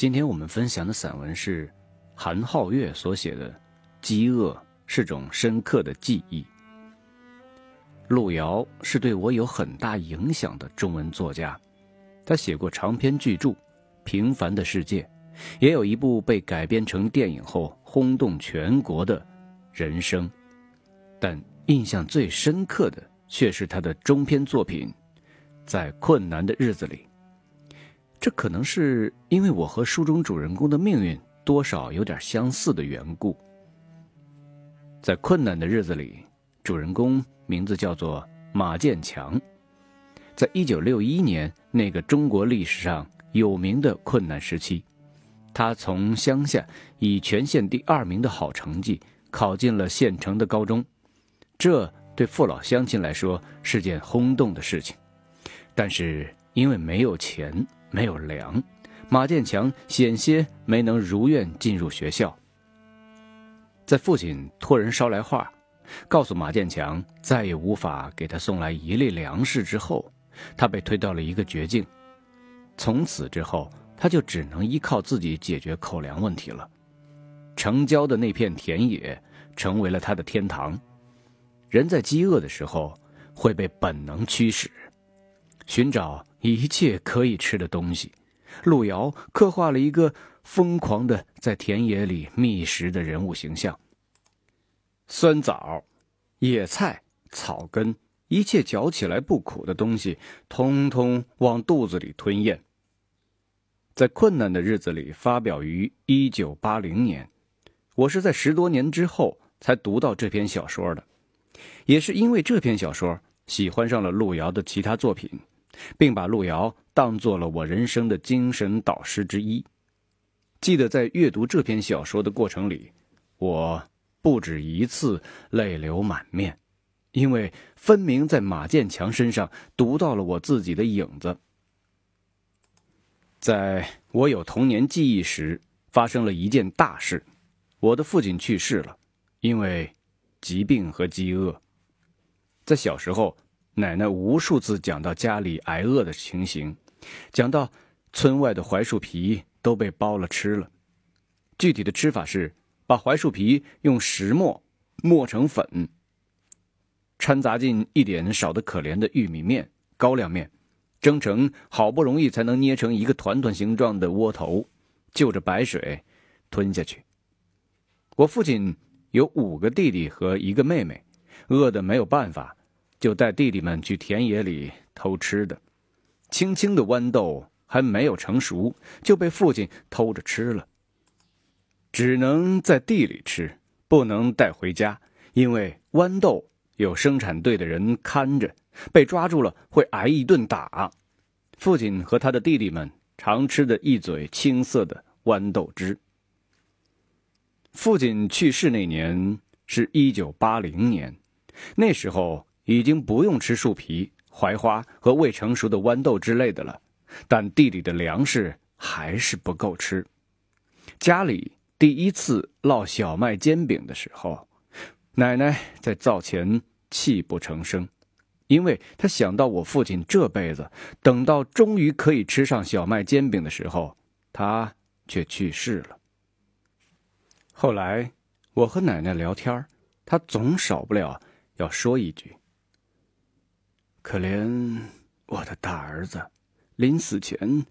今天我们分享的散文是韩浩月所写的《饥饿是种深刻的记忆》。路遥是对我有很大影响的中文作家，他写过长篇巨著《平凡的世界》，也有一部被改编成电影后轰动全国的《人生》，但印象最深刻的却是他的中篇作品《在困难的日子里》。这可能是因为我和书中主人公的命运多少有点相似的缘故。在困难的日子里。主人公名字叫做马建强，在一九六一年那个中国历史上有名的困难时期，他从乡下以全县第二名的好成绩考进了县城的高中，这对父老乡亲来说是件轰动的事情。但是因为没有钱、没有粮，马建强险些没能如愿进入学校。在父亲托人捎来话。告诉马建强再也无法给他送来一粒粮食之后，他被推到了一个绝境。从此之后，他就只能依靠自己解决口粮问题了。城郊的那片田野成为了他的天堂。人在饥饿的时候会被本能驱使，寻找一切可以吃的东西。路遥刻画了一个疯狂的在田野里觅食的人物形象。酸枣、野菜、草根，一切嚼起来不苦的东西，通通往肚子里吞咽。在困难的日子里，发表于一九八零年，我是在十多年之后才读到这篇小说的，也是因为这篇小说，喜欢上了路遥的其他作品，并把路遥当做了我人生的精神导师之一。记得在阅读这篇小说的过程里，我。不止一次泪流满面，因为分明在马建强身上读到了我自己的影子。在我有童年记忆时，发生了一件大事：我的父亲去世了，因为疾病和饥饿。在小时候，奶奶无数次讲到家里挨饿的情形，讲到村外的槐树皮都被剥了吃了，具体的吃法是。把槐树皮用石磨磨成粉，掺杂进一点少得可怜的玉米面、高粱面，蒸成好不容易才能捏成一个团团形状的窝头，就着白水吞下去。我父亲有五个弟弟和一个妹妹，饿得没有办法，就带弟弟们去田野里偷吃的。青青的豌豆还没有成熟，就被父亲偷着吃了。只能在地里吃，不能带回家，因为豌豆有生产队的人看着，被抓住了会挨一顿打。父亲和他的弟弟们常吃的一嘴青色的豌豆汁。父亲去世那年是一九八零年，那时候已经不用吃树皮、槐花和未成熟的豌豆之类的了，但地里的粮食还是不够吃，家里。第一次烙小麦煎饼的时候，奶奶在灶前泣不成声，因为她想到我父亲这辈子等到终于可以吃上小麦煎饼的时候，他却去世了。后来我和奶奶聊天，她总少不了要说一句：“可怜我的大儿子，临死前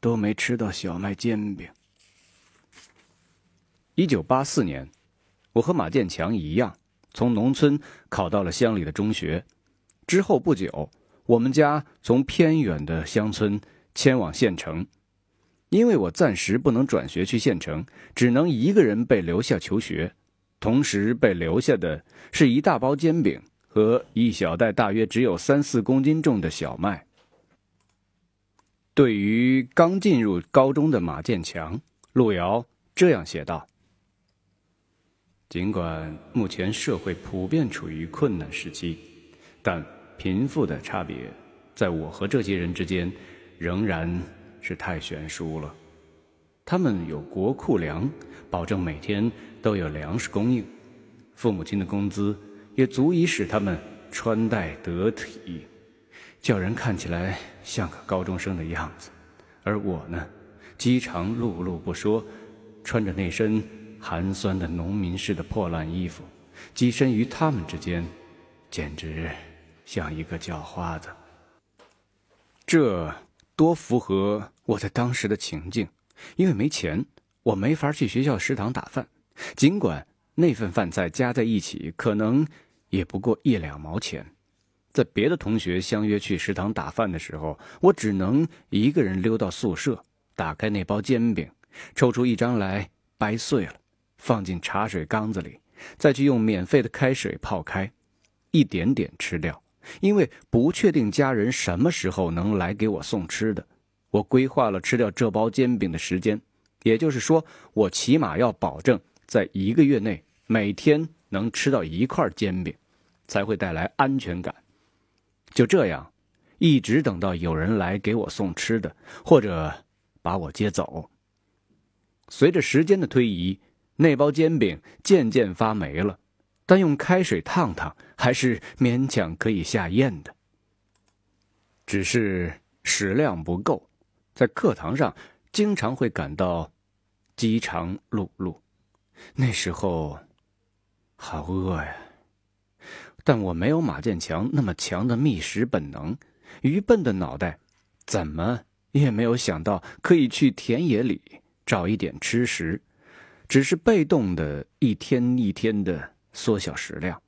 都没吃到小麦煎饼。”一九八四年，我和马建强一样，从农村考到了乡里的中学。之后不久，我们家从偏远的乡村迁往县城。因为我暂时不能转学去县城，只能一个人被留下求学。同时被留下的是一大包煎饼和一小袋大约只有三四公斤重的小麦。对于刚进入高中的马建强，路遥这样写道。尽管目前社会普遍处于困难时期，但贫富的差别在我和这些人之间仍然是太悬殊了。他们有国库粮，保证每天都有粮食供应；父母亲的工资也足以使他们穿戴得体，叫人看起来像个高中生的样子。而我呢，饥肠辘辘不说，穿着那身寒酸的农民式的破烂衣服，跻身于他们之间，简直像一个叫花子。这多符合我在当时的情境，因为没钱，我没法去学校食堂打饭，尽管那份饭菜加在一起可能也不过一两毛钱。在别的同学相约去食堂打饭的时候，我只能一个人溜到宿舍，打开那包煎饼，抽出一张来掰碎了，放进茶水缸子里，再去用免费的开水泡开，一点点吃掉。因为不确定家人什么时候能来给我送吃的，我规划了吃掉这包煎饼的时间，也就是说，我起码要保证在一个月内每天能吃到一块煎饼，才会带来安全感。就这样，一直等到有人来给我送吃的，或者把我接走。随着时间的推移，那包煎饼渐渐发霉了，但用开水烫烫还是勉强可以下咽的。只是食量不够，在课堂上经常会感到饥肠辘辘，那时候好饿呀。但我没有马建强那么强的觅食本能，愚笨的脑袋，怎么也没有想到可以去田野里找一点吃食，只是被动的一天一天的缩小食量。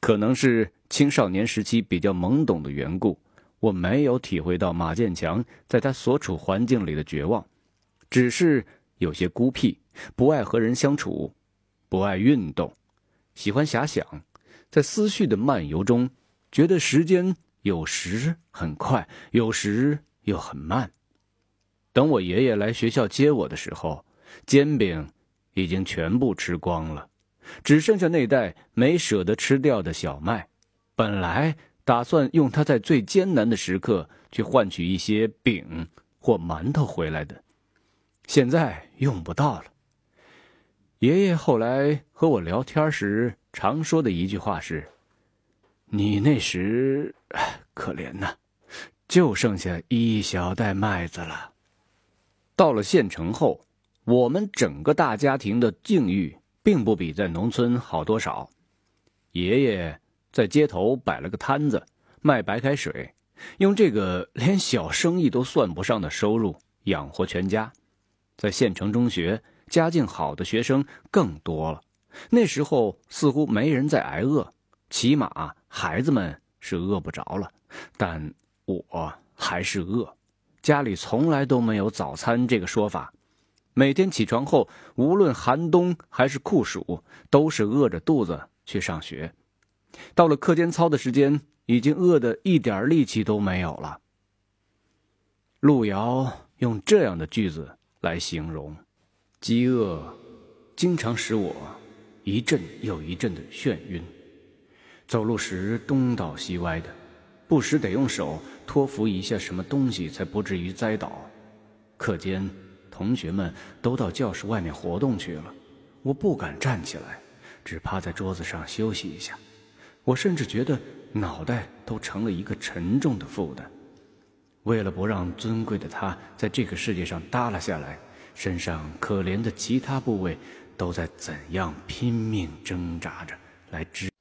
可能是青少年时期比较懵懂的缘故，我没有体会到马建强在他所处环境里的绝望，只是有些孤僻，不爱和人相处，不爱运动，喜欢遐想。在思绪的漫游中，觉得时间有时很快，有时又很慢。等我爷爷来学校接我的时候，煎饼已经全部吃光了，只剩下那袋没舍得吃掉的小麦。本来打算用它在最艰难的时刻去换取一些饼或馒头回来的，现在用不到了。爷爷后来和我聊天时。常说的一句话是：“你那时可怜呐，就剩下一小袋麦子了。”到了县城后，我们整个大家庭的境遇并不比在农村好多少。爷爷在街头摆了个摊子，卖白开水，用这个连小生意都算不上的收入养活全家。在县城中学，家境好的学生更多了。那时候似乎没人在挨饿，起码孩子们是饿不着了，但我还是饿。家里从来都没有早餐这个说法，每天起床后，无论寒冬还是酷暑，都是饿着肚子去上学。到了课间操的时间，已经饿得一点力气都没有了。路遥用这样的句子来形容：饥饿，经常使我。一阵又一阵的眩晕，走路时东倒西歪的，不时得用手托扶一下什么东西，才不至于栽倒。课间，同学们都到教室外面活动去了，我不敢站起来，只趴在桌子上休息一下。我甚至觉得脑袋都成了一个沉重的负担。为了不让尊贵的他在这个世界上耷拉下来，身上可怜的其他部位。都在怎样拼命挣扎着来支。